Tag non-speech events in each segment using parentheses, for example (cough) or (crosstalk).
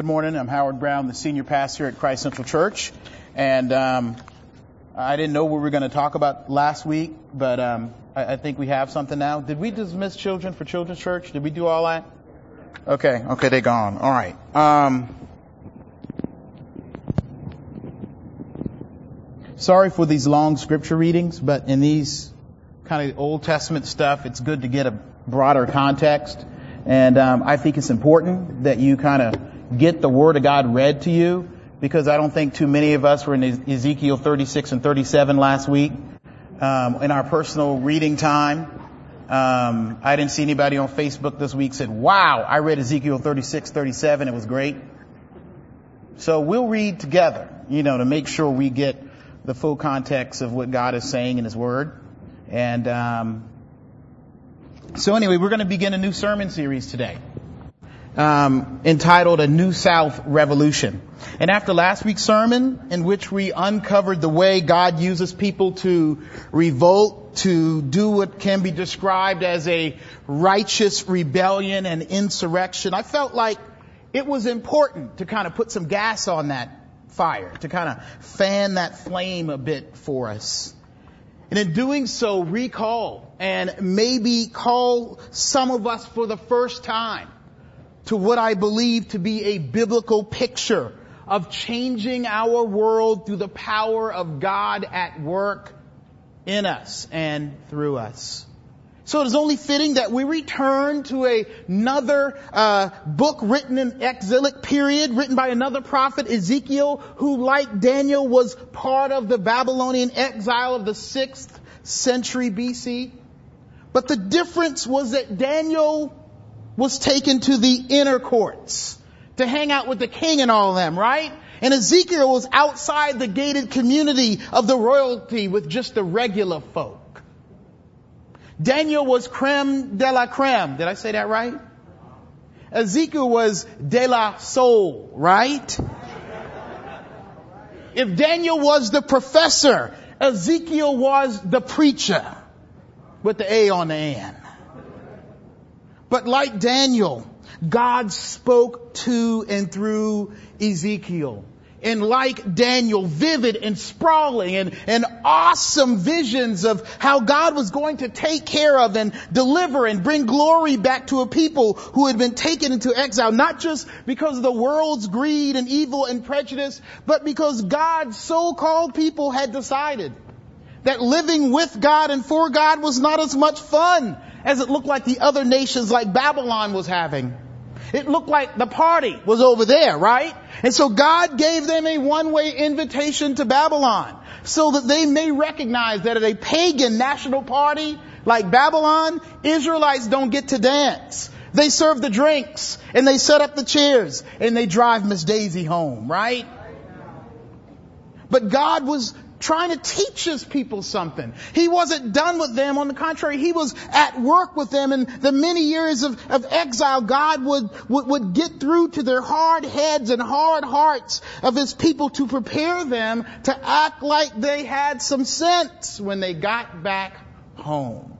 Good morning. I'm Howard Brown, the senior pastor at Christ Central Church, and um, I didn't know what we were going to talk about last week, but um, I, I think we have something now. Did we dismiss children for Children's Church? Did we do all that? Okay, okay, they're gone. All right. Um, sorry for these long scripture readings, but in these kind of Old Testament stuff, it's good to get a broader context. And um, I think it's important that you kind of get the Word of God read to you because I don't think too many of us were in Ezekiel 36 and 37 last week um, in our personal reading time. Um, I didn't see anybody on Facebook this week said, "Wow, I read Ezekiel 36, 37. It was great." So we'll read together, you know, to make sure we get the full context of what God is saying in His Word. And um, so anyway, we're going to begin a new sermon series today. Um, entitled A New South Revolution. And after last week's sermon, in which we uncovered the way God uses people to revolt, to do what can be described as a righteous rebellion and insurrection, I felt like it was important to kind of put some gas on that fire, to kind of fan that flame a bit for us. And in doing so, recall and maybe call some of us for the first time to what I believe to be a biblical picture of changing our world through the power of God at work in us and through us. So it is only fitting that we return to a, another uh, book written in exilic period, written by another prophet, Ezekiel, who, like Daniel, was part of the Babylonian exile of the sixth century BC. But the difference was that Daniel was taken to the inner courts to hang out with the king and all of them, right? And Ezekiel was outside the gated community of the royalty with just the regular folk. Daniel was creme de la creme. Did I say that right? Ezekiel was de la soul, right? If Daniel was the professor, Ezekiel was the preacher with the A on the end. But like Daniel, God spoke to and through Ezekiel. And like Daniel, vivid and sprawling and, and awesome visions of how God was going to take care of and deliver and bring glory back to a people who had been taken into exile, not just because of the world's greed and evil and prejudice, but because God's so-called people had decided that living with God and for God was not as much fun as it looked like the other nations like Babylon was having. It looked like the party was over there, right? And so God gave them a one-way invitation to Babylon so that they may recognize that at a pagan national party like Babylon, Israelites don't get to dance. They serve the drinks and they set up the chairs and they drive Miss Daisy home, right? But God was trying to teach his people something. He wasn't done with them. On the contrary, he was at work with them and the many years of, of exile, God would, would, would get through to their hard heads and hard hearts of his people to prepare them to act like they had some sense when they got back home.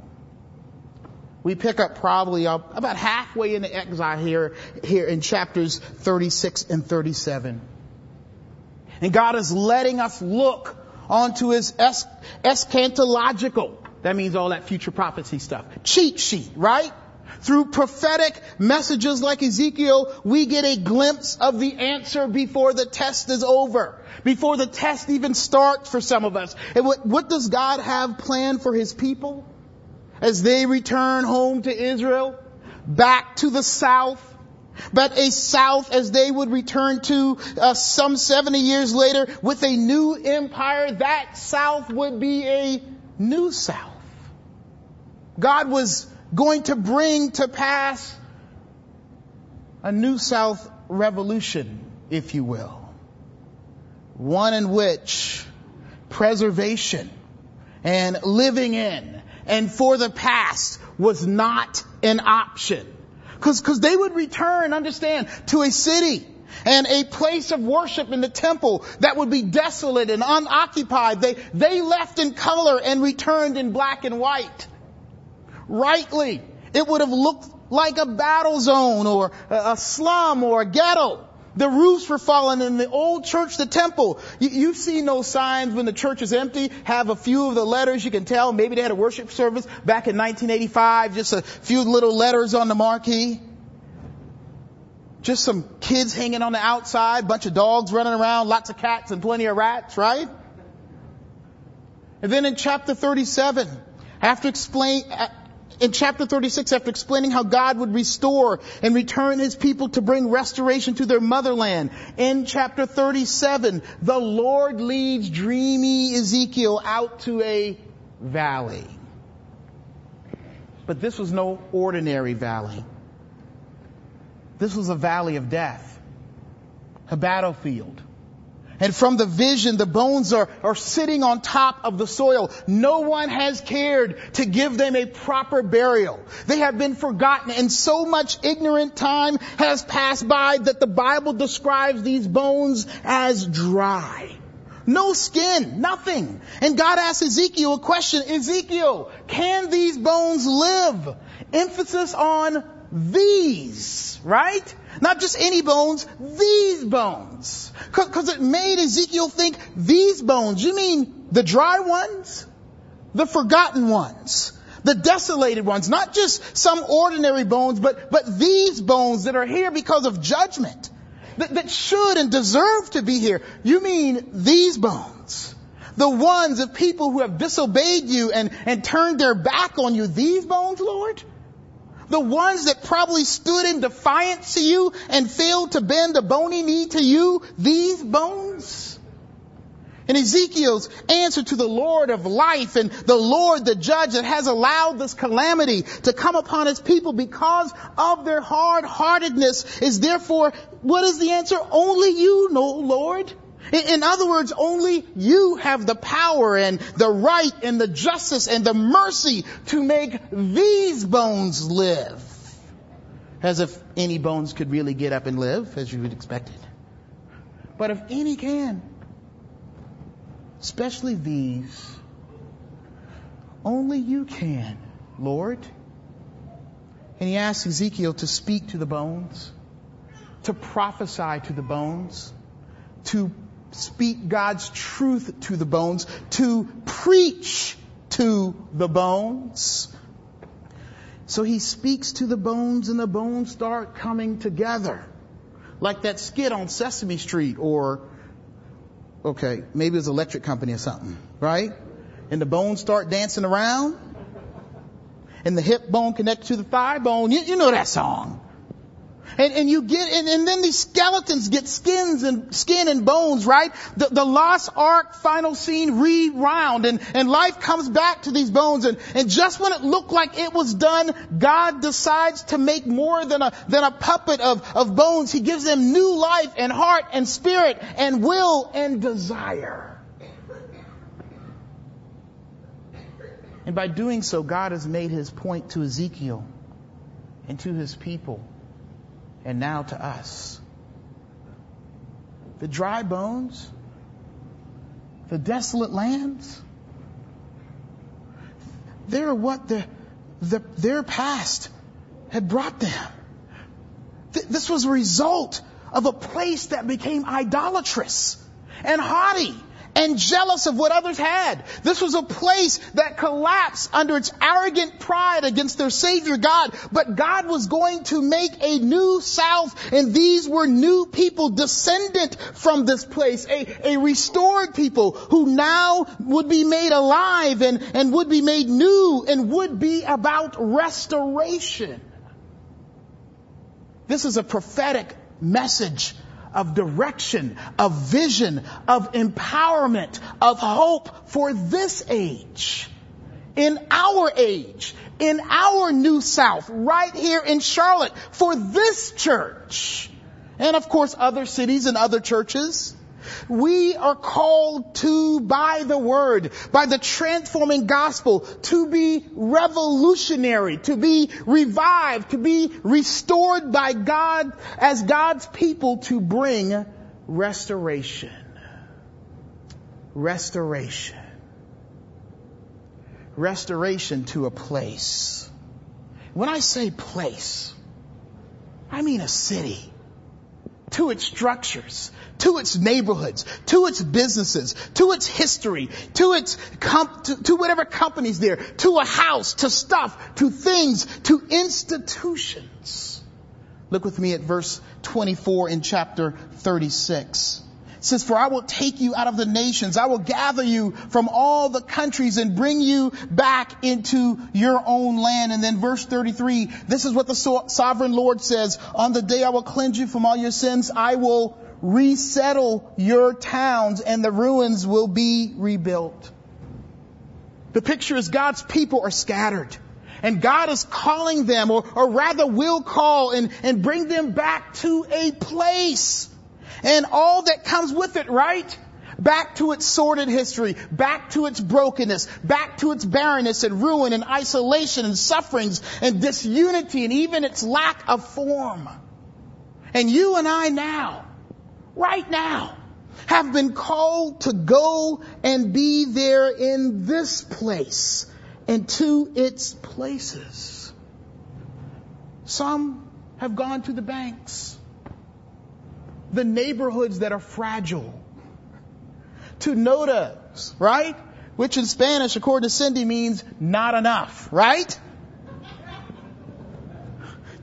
We pick up probably about halfway into exile here, here in chapters 36 and 37. And God is letting us look onto his es- eschatological, that means all that future prophecy stuff, cheat sheet, right? Through prophetic messages like Ezekiel, we get a glimpse of the answer before the test is over. Before the test even starts for some of us. And what, what does God have planned for His people? As they return home to Israel? Back to the south? But a South as they would return to uh, some 70 years later with a new empire, that South would be a new South. God was going to bring to pass a new South revolution, if you will. One in which preservation and living in and for the past was not an option Cause, cause they would return, understand, to a city and a place of worship in the temple that would be desolate and unoccupied. They, they left in color and returned in black and white. Rightly, it would have looked like a battle zone or a slum or a ghetto. The roofs were falling in the old church, the temple. You, have seen those signs when the church is empty, have a few of the letters you can tell. Maybe they had a worship service back in 1985, just a few little letters on the marquee. Just some kids hanging on the outside, bunch of dogs running around, lots of cats and plenty of rats, right? And then in chapter 37, after explain, in chapter 36 after explaining how God would restore and return his people to bring restoration to their motherland. In chapter 37, the Lord leads dreamy Ezekiel out to a valley. But this was no ordinary valley. This was a valley of death. A battlefield. And from the vision, the bones are, are sitting on top of the soil. No one has cared to give them a proper burial. They have been forgotten and so much ignorant time has passed by that the Bible describes these bones as dry. No skin, nothing. And God asks Ezekiel a question, Ezekiel, can these bones live? Emphasis on these, right? Not just any bones, these bones. Cause it made Ezekiel think, these bones, you mean the dry ones? The forgotten ones? The desolated ones? Not just some ordinary bones, but, but these bones that are here because of judgment. That, that should and deserve to be here. You mean these bones? The ones of people who have disobeyed you and, and turned their back on you. These bones, Lord? The ones that probably stood in defiance to you and failed to bend a bony knee to you, these bones? And Ezekiel's answer to the Lord of life and the Lord, the judge that has allowed this calamity to come upon his people because of their hard-heartedness is therefore, what is the answer? Only you know, Lord. In other words, only you have the power and the right and the justice and the mercy to make these bones live. As if any bones could really get up and live, as you would expect it. But if any can, especially these, only you can, Lord. And he asks Ezekiel to speak to the bones, to prophesy to the bones, to speak God's truth to the bones, to preach to the bones. So he speaks to the bones and the bones start coming together. Like that skit on Sesame Street or, okay, maybe it was electric company or something, right? And the bones start dancing around and the hip bone connects to the thigh bone. You, you know that song. And, and you get, and, and, then these skeletons get skins and skin and bones, right? The, the lost ark final scene rewound and, and life comes back to these bones and, and just when it looked like it was done, God decides to make more than a, than a puppet of, of bones. He gives them new life and heart and spirit and will and desire. And by doing so, God has made his point to Ezekiel and to his people and now to us. The dry bones, the desolate lands, they're what the, the, their past had brought them. Th- this was a result of a place that became idolatrous and haughty and jealous of what others had. This was a place that collapsed under its arrogant pride against their Savior God. But God was going to make a new South, and these were new people descendant from this place, a, a restored people who now would be made alive and, and would be made new and would be about restoration. This is a prophetic message of direction, of vision, of empowerment, of hope for this age. In our age, in our new South, right here in Charlotte, for this church. And of course other cities and other churches. We are called to, by the word, by the transforming gospel, to be revolutionary, to be revived, to be restored by God as God's people to bring restoration. Restoration. Restoration to a place. When I say place, I mean a city to its structures, to its neighborhoods, to its businesses, to its history, to its comp- to, to whatever companies there, to a house, to stuff, to things, to institutions. Look with me at verse 24 in chapter 36 says, for I will take you out of the nations. I will gather you from all the countries and bring you back into your own land. And then verse 33, this is what the so- sovereign Lord says, on the day I will cleanse you from all your sins, I will resettle your towns and the ruins will be rebuilt. The picture is God's people are scattered. And God is calling them, or, or rather will call and, and bring them back to a place and all that comes with it, right? Back to its sordid history, back to its brokenness, back to its barrenness and ruin and isolation and sufferings and disunity and even its lack of form. And you and I now, right now, have been called to go and be there in this place and to its places. Some have gone to the banks the neighborhoods that are fragile. To notas, right? Which in Spanish, according to Cindy, means not enough, right?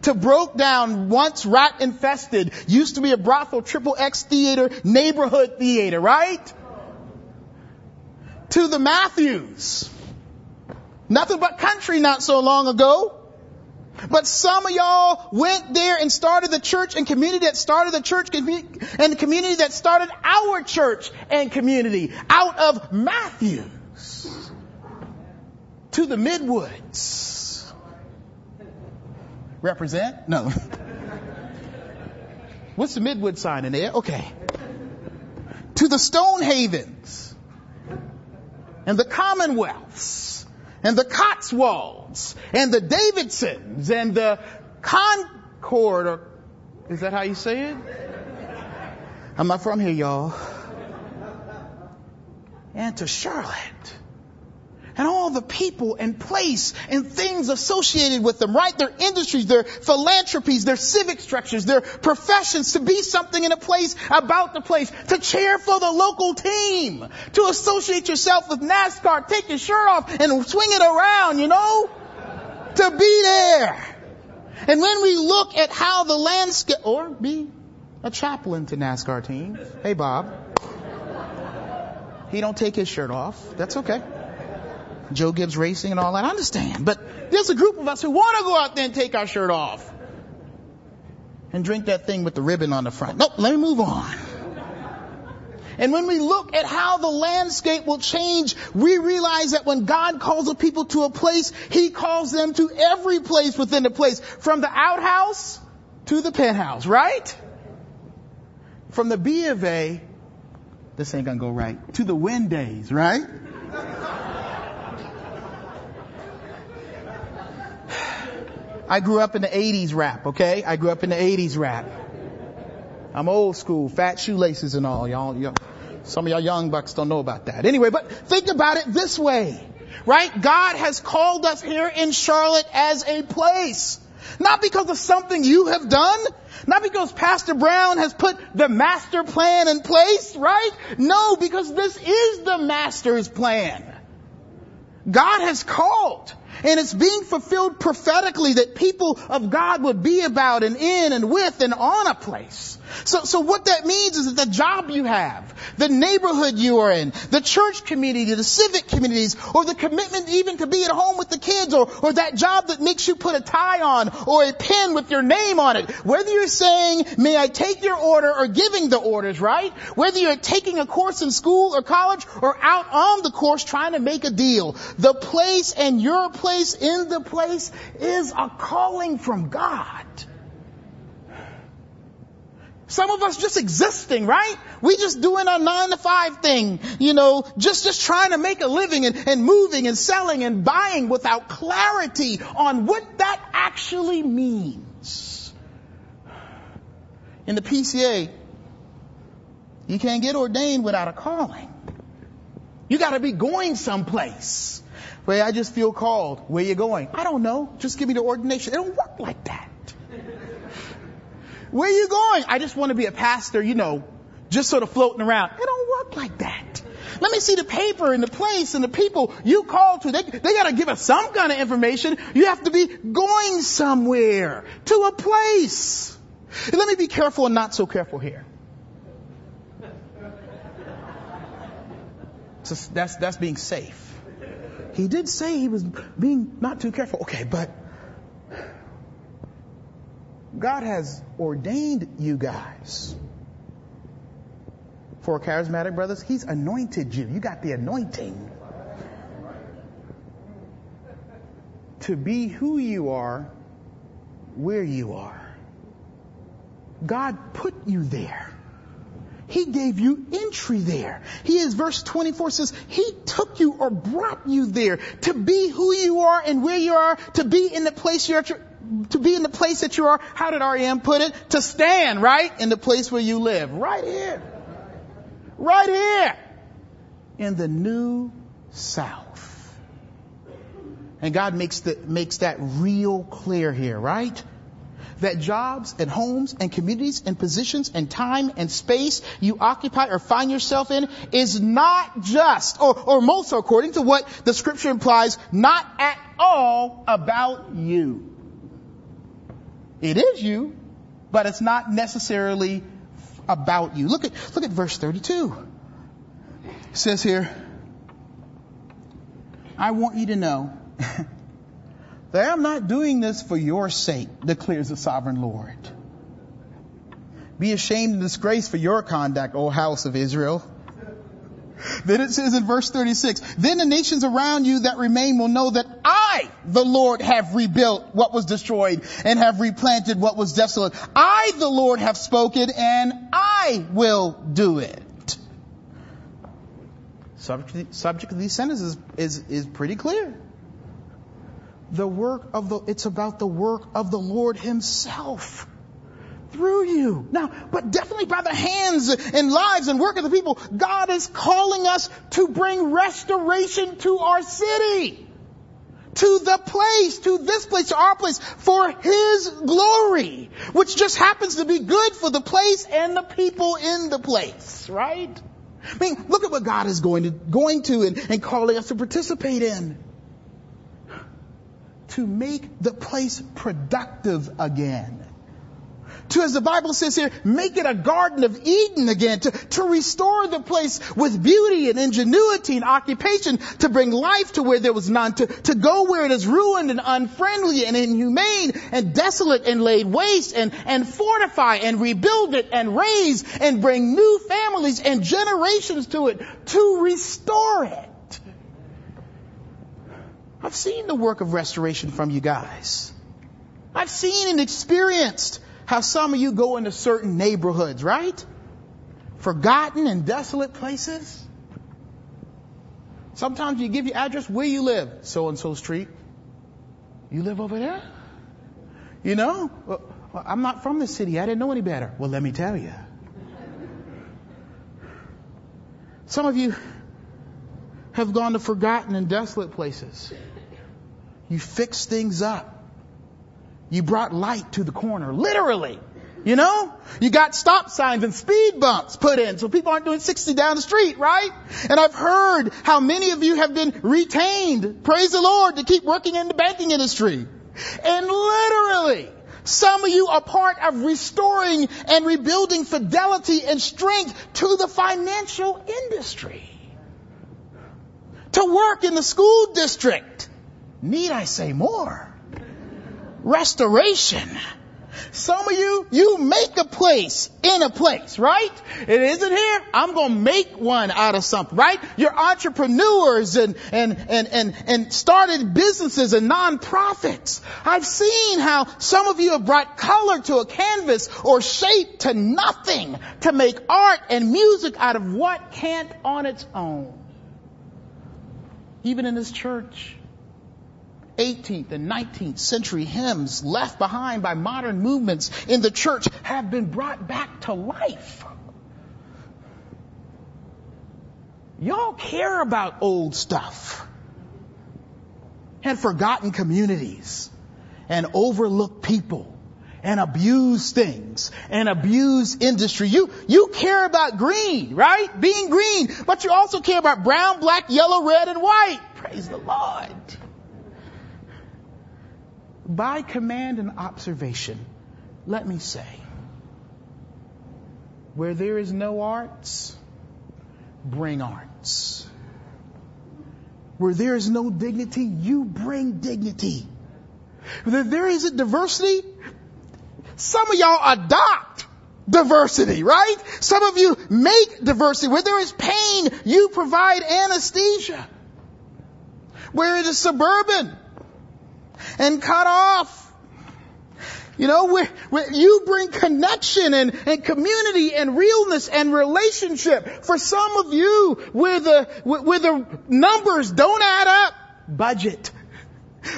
to broke down, once rat infested, used to be a brothel, triple X theater, neighborhood theater, right? To the Matthews. Nothing but country not so long ago. But some of y'all went there and started the church and community that started the church and the community that started our church and community out of Matthews to the Midwoods. Represent? No. (laughs) What's the Midwood sign in there? Okay. To the Stonehavens and the Commonwealths and the Cotswolds and the Davidsons and the Concord, or is that how you say it? I'm not from here, y'all. And to Charlotte and all the people and place and things associated with them, right? Their industries, their philanthropies, their civic structures, their professions, to be something in a place about the place, to cheer for the local team, to associate yourself with NASCAR, take your shirt off and swing it around, you know? To be there. And when we look at how the landscape, or be a chaplain to NASCAR team. Hey Bob. He don't take his shirt off. That's okay. Joe Gibbs Racing and all that. I understand. But there's a group of us who want to go out there and take our shirt off and drink that thing with the ribbon on the front. Nope, let me move on. And when we look at how the landscape will change, we realize that when God calls a people to a place, He calls them to every place within the place. From the outhouse to the penthouse, right? From the B of A, this ain't gonna go right, to the wind days, right? I grew up in the 80s rap, okay? I grew up in the 80s rap. I'm old school, fat shoelaces and all. Y'all, y'all, some of y'all young bucks don't know about that. Anyway, but think about it this way, right? God has called us here in Charlotte as a place. Not because of something you have done, not because Pastor Brown has put the master plan in place, right? No, because this is the master's plan. God has called. And it's being fulfilled prophetically that people of God would be about and in and with and on a place. So, so what that means is that the job you have, the neighborhood you are in, the church community, the civic communities, or the commitment even to be at home with the kids, or, or that job that makes you put a tie on, or a pin with your name on it. Whether you're saying, may I take your order, or giving the orders, right? Whether you're taking a course in school or college, or out on the course trying to make a deal. The place and your place in the place is a calling from God. Some of us just existing, right? We just doing our nine to five thing, you know, just, just trying to make a living and, and moving and selling and buying without clarity on what that actually means. In the PCA, you can't get ordained without a calling. You gotta be going someplace. Where I just feel called. Where you going? I don't know. Just give me the ordination. It don't work like that. Where are you going? I just want to be a pastor, you know, just sort of floating around. It don't work like that. Let me see the paper and the place and the people you call to. They, they gotta give us some kind of information. You have to be going somewhere, to a place. And let me be careful and not so careful here. So that's, that's being safe. He did say he was being not too careful. Okay, but God has ordained you guys for charismatic brothers. He's anointed you. You got the anointing to be who you are, where you are. God put you there. He gave you entry there. He is, verse 24 says, He took you or brought you there to be who you are and where you are, to be in the place you're, to be in the place that you are. How did R.E.M. put it? To stand, right? In the place where you live. Right here. Right here. In the new South. And God makes the, makes that real clear here, right? that jobs and homes and communities and positions and time and space you occupy or find yourself in is not just, or, or most according to what the scripture implies, not at all about you. It is you, but it's not necessarily about you. Look at, look at verse 32. It says here, I want you to know (laughs) that I'm not doing this for your sake, declares the sovereign Lord. Be ashamed and disgraced for your conduct, O house of Israel. Then it says in verse 36, then the nations around you that remain will know that I, the Lord, have rebuilt what was destroyed and have replanted what was desolate. I, the Lord, have spoken and I will do it. Subject, subject of these sentences is, is pretty clear the work of the, it's about the work of the Lord himself through you. Now, but definitely by the hands and lives and work of the people, God is calling us to bring restoration to our city. To the place, to this place, to our place, for His glory, which just happens to be good for the place and the people in the place, right? I mean, look at what God is going to, going to and, and calling us to participate in to make the place productive again. To, as the Bible says here, make it a garden of Eden again, to, to restore the place with beauty and ingenuity and occupation, to bring life to where there was none, to, to go where it is ruined and unfriendly and inhumane and desolate and laid waste and, and fortify and rebuild it and raise and bring new families and generations to it, to restore it. I've seen the work of restoration from you guys. I've seen and experienced how some of you go into certain neighborhoods, right? Forgotten and desolate places. Sometimes you give your address where you live, so and so street. You live over there? You know? Well, I'm not from the city. I didn't know any better. Well, let me tell you. Some of you have gone to forgotten and desolate places. You fix things up. You brought light to the corner, literally. You know? You got stop signs and speed bumps put in so people aren't doing 60 down the street, right? And I've heard how many of you have been retained, praise the Lord, to keep working in the banking industry. And literally, some of you are part of restoring and rebuilding fidelity and strength to the financial industry to work in the school district. Need I say more? Restoration. Some of you, you make a place in a place, right? It isn't here. I'm going to make one out of something, right? You're entrepreneurs and, and, and, and, and started businesses and nonprofits. I've seen how some of you have brought color to a canvas or shape to nothing to make art and music out of what can't on its own even in this church. 18th and 19th century hymns left behind by modern movements in the church have been brought back to life. Y'all care about old stuff and forgotten communities and overlooked people and abuse things and abuse industry. You, you care about green, right? Being green, but you also care about brown, black, yellow, red, and white. Praise the Lord. By command and observation, let me say, where there is no arts, bring arts. Where there is no dignity, you bring dignity. Where there is a diversity, some of y'all adopt diversity, right? Some of you make diversity. Where there is pain, you provide anesthesia. Where it is suburban and cut off, you know, where, where you bring connection and, and community and realness and relationship. For some of you, where the, where the numbers don't add up, budget.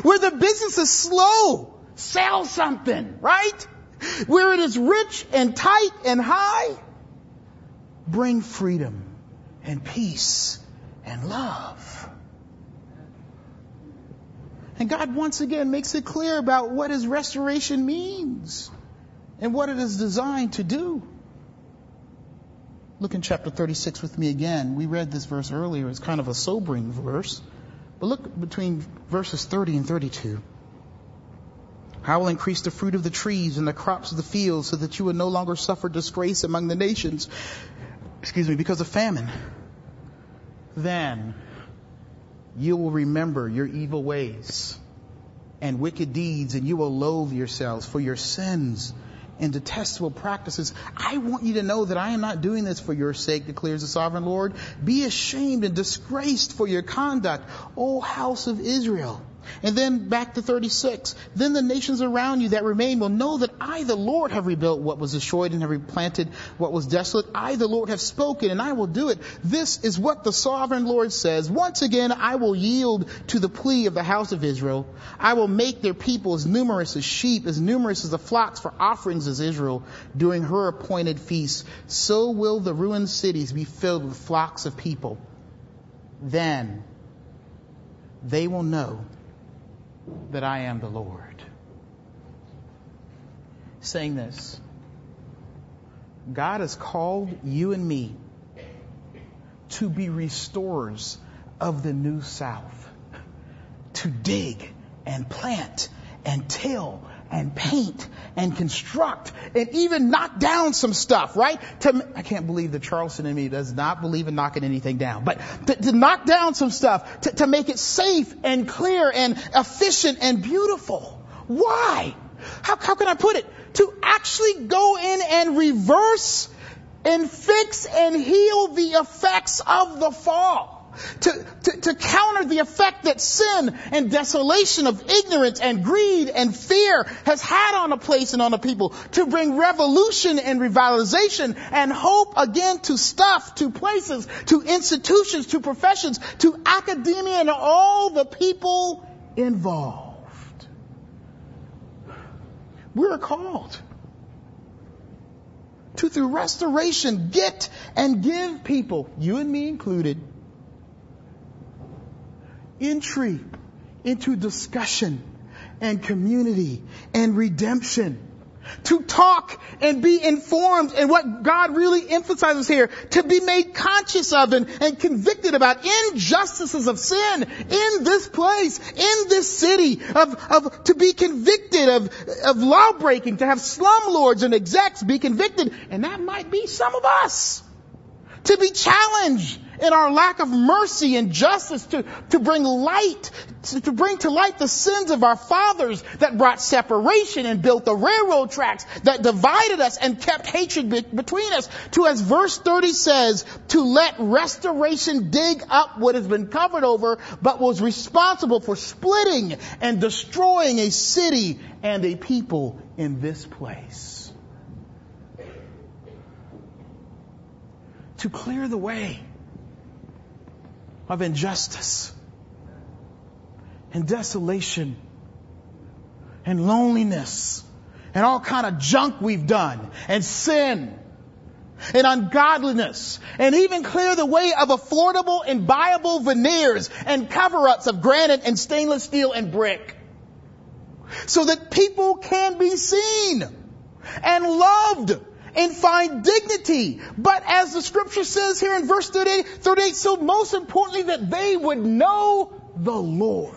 Where the business is slow, sell something, right? Where it is rich and tight and high, bring freedom and peace and love. And God once again makes it clear about what his restoration means and what it is designed to do. Look in chapter 36 with me again. We read this verse earlier. It's kind of a sobering verse. But look between verses 30 and 32. I will increase the fruit of the trees and the crops of the fields so that you will no longer suffer disgrace among the nations, excuse me, because of famine. Then you will remember your evil ways and wicked deeds and you will loathe yourselves for your sins and detestable practices. I want you to know that I am not doing this for your sake, declares the sovereign Lord. Be ashamed and disgraced for your conduct, O house of Israel. And then back to 36. Then the nations around you that remain will know that I, the Lord, have rebuilt what was destroyed and have replanted what was desolate. I, the Lord, have spoken and I will do it. This is what the sovereign Lord says. Once again, I will yield to the plea of the house of Israel. I will make their people as numerous as sheep, as numerous as the flocks for offerings as Israel during her appointed feasts. So will the ruined cities be filled with flocks of people. Then they will know that I am the Lord. Saying this, God has called you and me to be restorers of the new South, to dig and plant and till and paint and construct and even knock down some stuff, right? To, I can't believe the Charleston in me does not believe in knocking anything down, but to, to knock down some stuff, to, to make it safe and clear and efficient and beautiful. Why? How, how can I put it? To actually go in and reverse and fix and heal the effects of the fall to, to, to counter the effect that sin and desolation of ignorance and greed and fear has had on a place and on a people, to bring revolution and revitalization and hope again to stuff, to places, to institutions, to professions, to academia and all the people involved. We're called to through restoration get and give people, you and me included, entry into discussion and community and redemption. To talk and be informed and what God really emphasizes here, to be made conscious of and, and convicted about injustices of sin in this place, in this city, of, of, to be convicted of, of law breaking, to have slumlords and execs be convicted, and that might be some of us. To be challenged in our lack of mercy and justice to, to bring light, to, to bring to light the sins of our fathers that brought separation and built the railroad tracks that divided us and kept hatred be- between us. To, as verse 30 says, to let restoration dig up what has been covered over, but was responsible for splitting and destroying a city and a people in this place. to clear the way of injustice and desolation and loneliness and all kind of junk we've done and sin and ungodliness and even clear the way of affordable and buyable veneers and cover-ups of granite and stainless steel and brick. so that people can be seen and loved and find dignity. But as the scripture says here in verse 38, 38, so most importantly that they would know the Lord.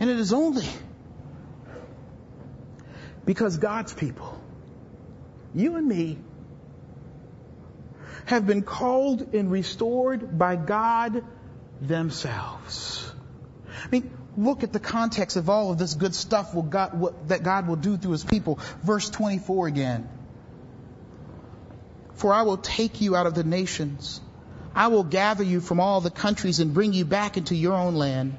And it is only because God's people, you and me, have been called and restored by God themselves. I mean, look at the context of all of this good stuff God, what, that God will do through his people. Verse 24 again. For I will take you out of the nations. I will gather you from all the countries and bring you back into your own land.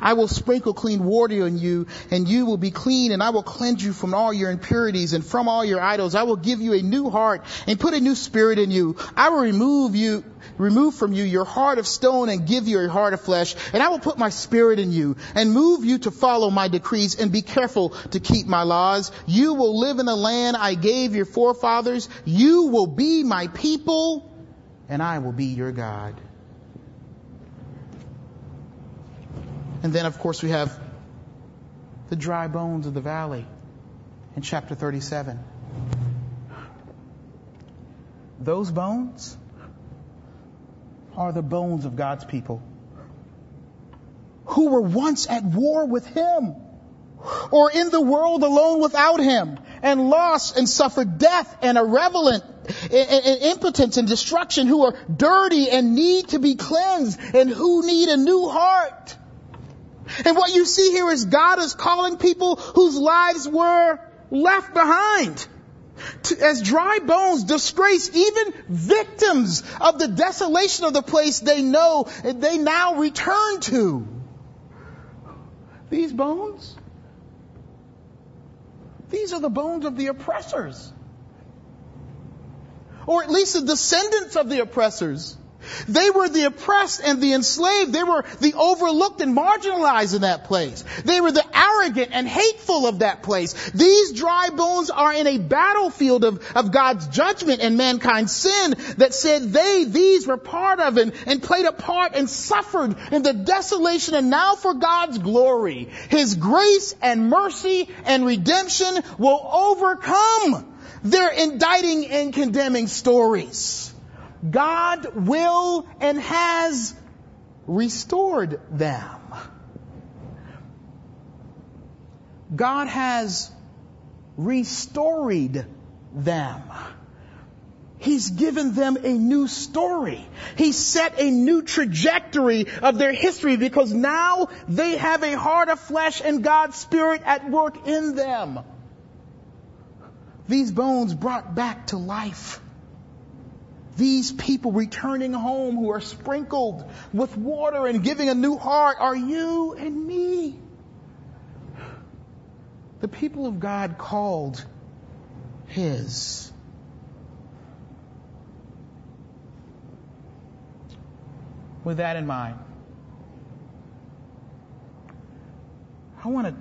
I will sprinkle clean water on you and you will be clean and I will cleanse you from all your impurities and from all your idols. I will give you a new heart and put a new spirit in you. I will remove you, remove from you your heart of stone and give you a heart of flesh and I will put my spirit in you and move you to follow my decrees and be careful to keep my laws. You will live in the land I gave your forefathers. You will be my people and I will be your God. And then, of course, we have the dry bones of the valley in chapter 37. Those bones are the bones of God's people who were once at war with Him or in the world alone without Him and lost and suffered death and irrelevant and impotence and destruction who are dirty and need to be cleansed and who need a new heart. And what you see here is God is calling people whose lives were left behind. To, as dry bones disgrace even victims of the desolation of the place they know they now return to. These bones, these are the bones of the oppressors. Or at least the descendants of the oppressors. They were the oppressed and the enslaved. They were the overlooked and marginalized in that place. They were the arrogant and hateful of that place. These dry bones are in a battlefield of, of God's judgment and mankind's sin that said they, these were part of and, and played a part and suffered in the desolation and now for God's glory. His grace and mercy and redemption will overcome their indicting and condemning stories. God will and has restored them. God has restored them. He's given them a new story. He set a new trajectory of their history because now they have a heart of flesh and God's Spirit at work in them. These bones brought back to life these people returning home who are sprinkled with water and giving a new heart are you and me. The people of God called His. With that in mind, I want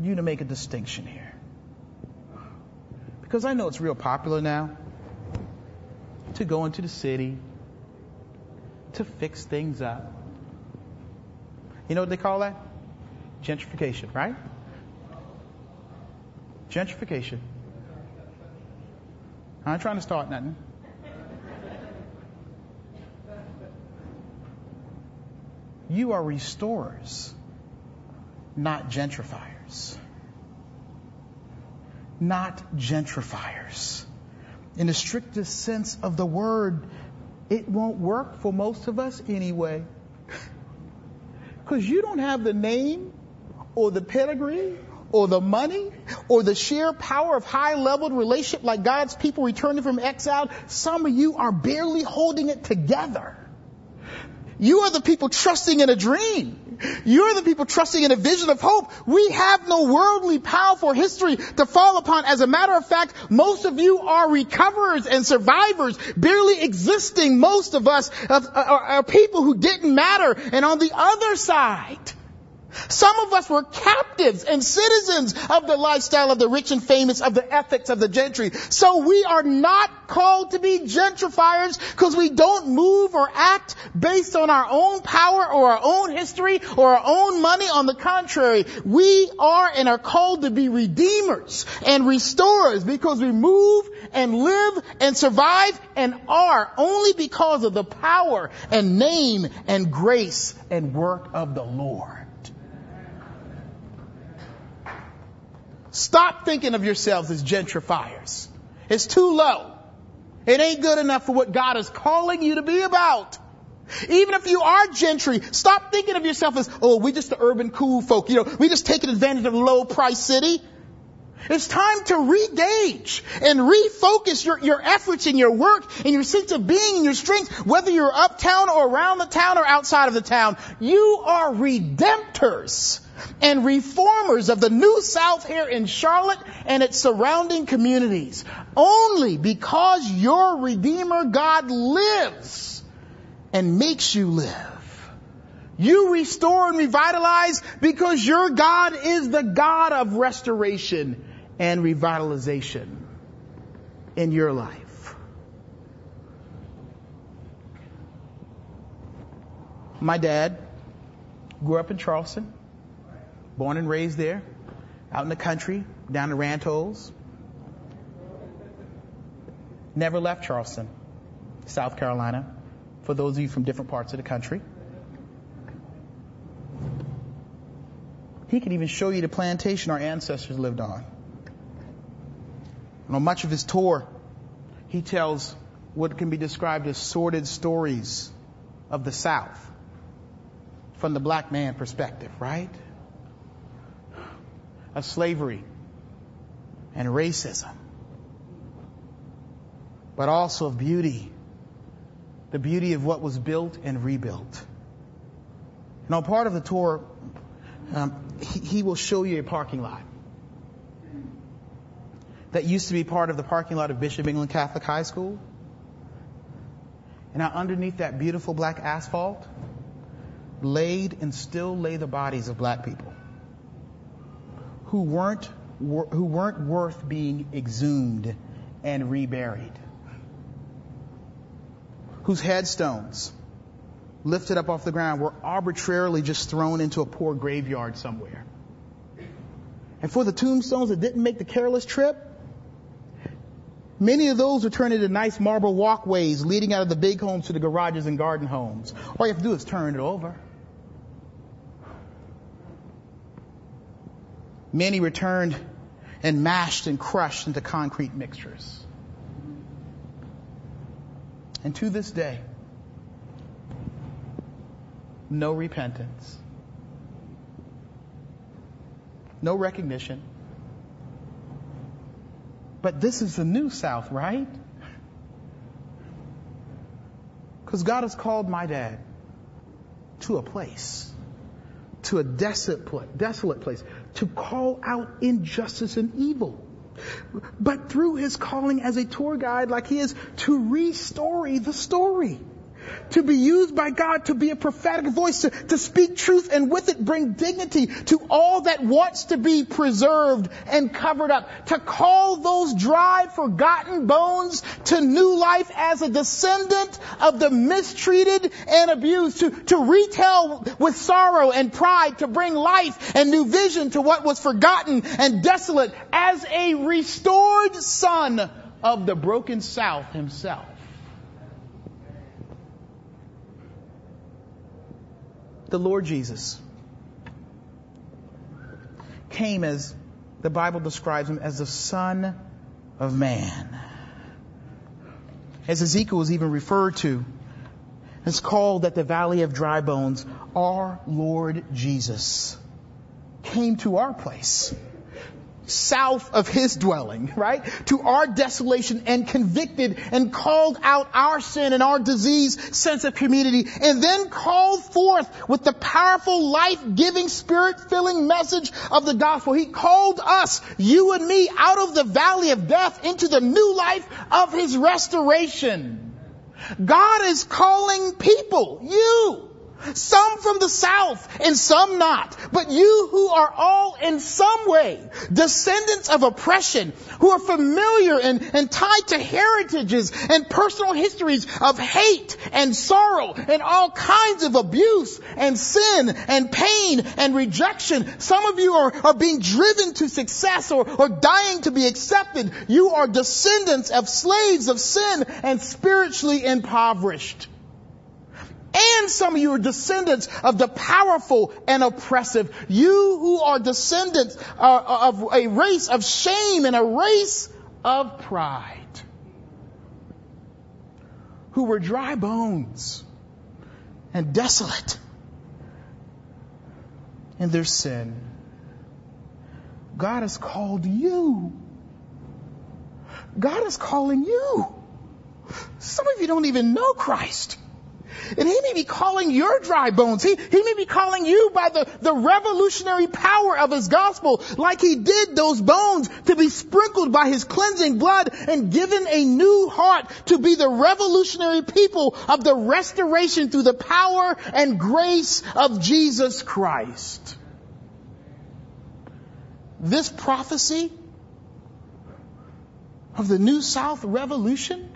you to make a distinction here. Because I know it's real popular now to go into the city to fix things up. You know what they call that? Gentrification, right? Gentrification. I ain't trying to start nothing. You are restorers, not gentrifiers. Not gentrifiers in the strictest sense of the word, it won't work for most of us anyway. Because you don't have the name or the pedigree or the money or the sheer power of high leveled relationship like God's people returning from exile. Some of you are barely holding it together. You are the people trusting in a dream. You're the people trusting in a vision of hope. We have no worldly powerful history to fall upon. As a matter of fact, most of you are recoverers and survivors, barely existing. Most of us are, are people who didn't matter. And on the other side, Some of us were captives and citizens of the lifestyle of the rich and famous, of the ethics of the gentry. So we are not called to be gentrifiers because we don't move or act based on our own power or our own history or our own money. On the contrary, we are and are called to be redeemers and restorers because we move and live and survive and are only because of the power and name and grace and work of the Lord. Stop thinking of yourselves as gentrifiers. It's too low. It ain't good enough for what God is calling you to be about. Even if you are gentry, stop thinking of yourself as, oh, we just the urban cool folk. You know, we just taking advantage of low price city. It's time to re-gauge and refocus your, your efforts and your work and your sense of being and your strength, whether you're uptown or around the town or outside of the town. You are redemptors and reformers of the New South here in Charlotte and its surrounding communities. Only because your Redeemer God lives and makes you live. You restore and revitalize because your God is the God of restoration and revitalization in your life. My dad grew up in Charleston, born and raised there, out in the country, down the Rantos. Never left Charleston, South Carolina, for those of you from different parts of the country. He could even show you the plantation our ancestors lived on. And on much of his tour, he tells what can be described as sordid stories of the South from the black man perspective, right? Of slavery and racism, but also of beauty, the beauty of what was built and rebuilt. On part of the tour, um, he, he will show you a parking lot that used to be part of the parking lot of Bishop England Catholic High School. And now underneath that beautiful black asphalt, laid and still lay the bodies of black people who weren't, who weren't worth being exhumed and reburied. Whose headstones, lifted up off the ground, were arbitrarily just thrown into a poor graveyard somewhere. And for the tombstones that didn't make the careless trip, Many of those were turned into nice marble walkways leading out of the big homes to the garages and garden homes. All you have to do is turn it over. Many returned and mashed and crushed into concrete mixtures. And to this day, no repentance, no recognition, but this is the new South, right? Because God has called my dad to a place, to a desolate, place, to call out injustice and evil. But through his calling as a tour guide like he is, to restore the story to be used by God to be a prophetic voice, to, to speak truth and with it bring dignity to all that wants to be preserved and covered up, to call those dry, forgotten bones to new life as a descendant of the mistreated and abused, to, to retell with sorrow and pride, to bring life and new vision to what was forgotten and desolate as a restored son of the broken South himself. The Lord Jesus came as the Bible describes him as the Son of Man. As Ezekiel was even referred to, it's called that the Valley of Dry Bones, our Lord Jesus came to our place south of his dwelling, right? To our desolation and convicted and called out our sin and our disease sense of community and then called forth with the powerful life-giving spirit-filling message of the gospel. He called us, you and me, out of the valley of death into the new life of his restoration. God is calling people, you, some from the south and some not. But you who are all in some way descendants of oppression, who are familiar and, and tied to heritages and personal histories of hate and sorrow and all kinds of abuse and sin and pain and rejection. Some of you are, are being driven to success or, or dying to be accepted. You are descendants of slaves of sin and spiritually impoverished. And some of you are descendants of the powerful and oppressive. You who are descendants uh, of a race of shame and a race of pride. Who were dry bones and desolate in their sin. God has called you. God is calling you. Some of you don't even know Christ. And he may be calling your dry bones. He, he may be calling you by the, the revolutionary power of his gospel, like he did those bones to be sprinkled by his cleansing blood and given a new heart to be the revolutionary people of the restoration through the power and grace of Jesus Christ. This prophecy of the New South Revolution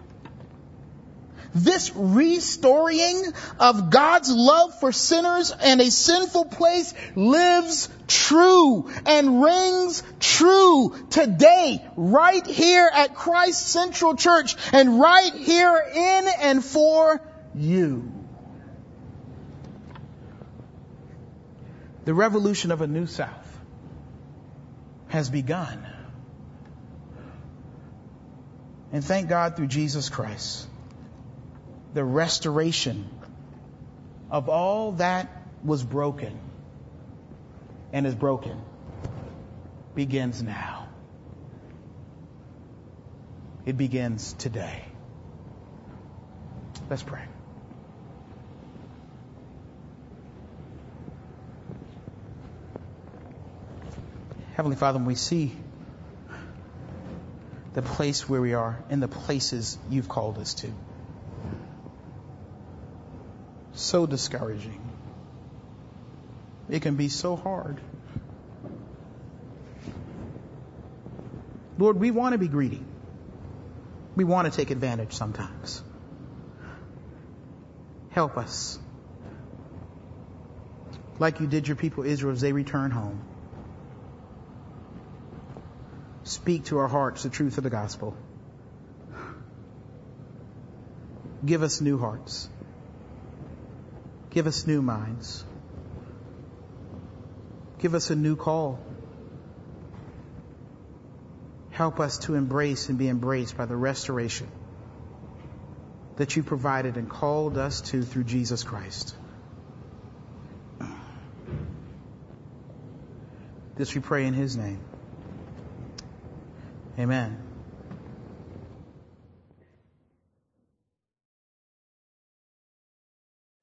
this restoring of God's love for sinners and a sinful place lives true and rings true today, right here at Christ Central Church and right here in and for you. The revolution of a new South has begun. And thank God through Jesus Christ the restoration of all that was broken and is broken begins now. It begins today. Let's pray. Heavenly Father, when we see the place where we are and the places you've called us to, so discouraging. It can be so hard. Lord, we want to be greedy. We want to take advantage sometimes. Help us. Like you did your people Israel as they return home. Speak to our hearts the truth of the gospel. Give us new hearts. Give us new minds. Give us a new call. Help us to embrace and be embraced by the restoration that you provided and called us to through Jesus Christ. This we pray in his name. Amen.